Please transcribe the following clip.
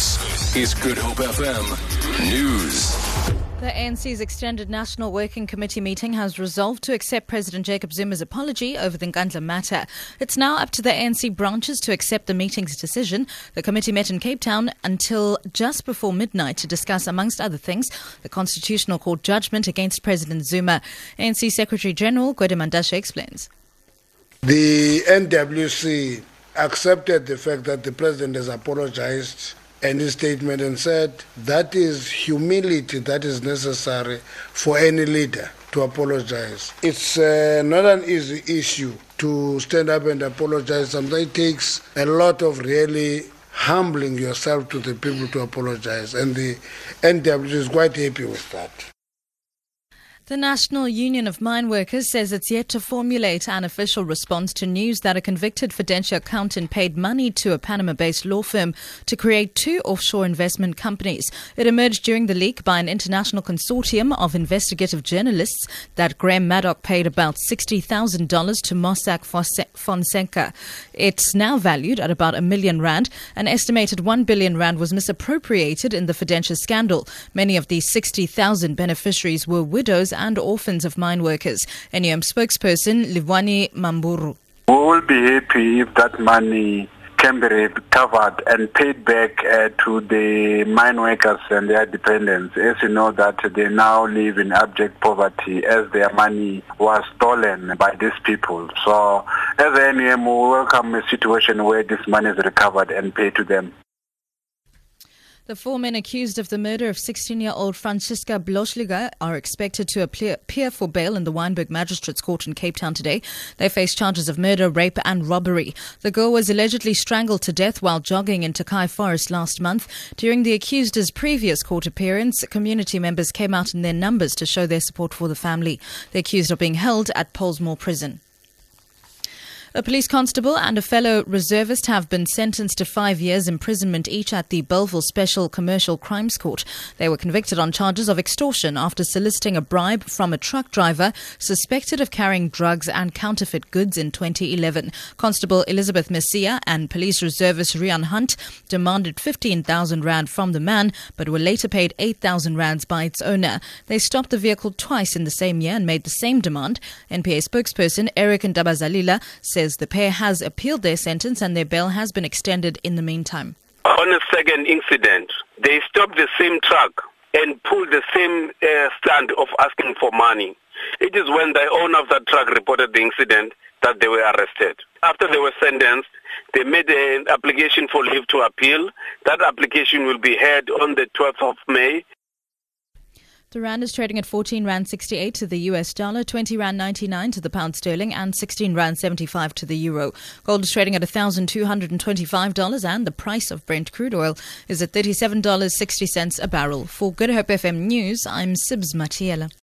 This is Good Hope FM News. The ANC's extended National Working Committee meeting has resolved to accept President Jacob Zuma's apology over the Nkandla matter. It's now up to the ANC branches to accept the meeting's decision. The committee met in Cape Town until just before midnight to discuss, amongst other things, the Constitutional Court judgment against President Zuma. ANC Secretary General Gwede Mantashe explains. The NWC accepted the fact that the president has apologized his statement and said that is humility that is necessary for any leader to apologize. It's uh, not an easy issue to stand up and apologize. Sometimes it takes a lot of really humbling yourself to the people to apologize, and the NWC is quite happy with that. The National Union of Mine Workers says it's yet to formulate an official response to news that a convicted Fidentia accountant paid money to a Panama based law firm to create two offshore investment companies. It emerged during the leak by an international consortium of investigative journalists that Graham Maddock paid about $60,000 to Mossack Fonseca. It's now valued at about a million rand. An estimated 1 billion rand was misappropriated in the Fidentia scandal. Many of these 60,000 beneficiaries were widows and orphans of mine workers. NUM spokesperson Livhuwani Mammburu. We will be happy if that money can be recovered and paid back uh, to the mine workers and their dependents. As you know that they now live in abject poverty as their money was stolen by these people. So as a NUM, we welcome a situation where this money is recovered and paid to them. The four men accused of the murder of 16 year old Franziska Blöchliger are expected to appear for bail in the Wynberg Magistrates Court in Cape Town today. They face charges of murder, rape, and robbery. The girl was allegedly strangled to death while jogging in Tokai Forest last month. During the accused's previous court appearance, community members came out in their numbers to show their support for the family. The accused are being held at Pollsmoor Prison. A police constable and a fellow reservist have been sentenced to five years imprisonment each at the Bellville Special Commercial Crimes Court. They were convicted on charges of extortion after soliciting a bribe from a truck driver suspected of carrying drugs and counterfeit goods in 2011. Constable Elizabeth Messia and police reservist Rian Hunt demanded 15,000 rand from the man, but were later paid 8,000 rands by its owner. They stopped the vehicle twice in the same year and made the same demand. NPA spokesperson Eric Ntabazalila said says the pair has appealed their sentence and their bail has been extended in the meantime. On a second incident, they stopped the same truck and pulled the same uh, stand of asking for money. It is when the owner of that truck reported the incident that they were arrested. After they were sentenced, they made an application for leave to appeal. That application will be heard on the 12th of May. The rand is trading at 14 rand 68 to the US dollar, 20 rand 99 to the pound sterling, and 16 rand 75 to the euro. Gold is trading at $1,225, and the price of Brent crude oil is at $37.60 a barrel. For Good Hope FM News, I'm Sibs Matiela.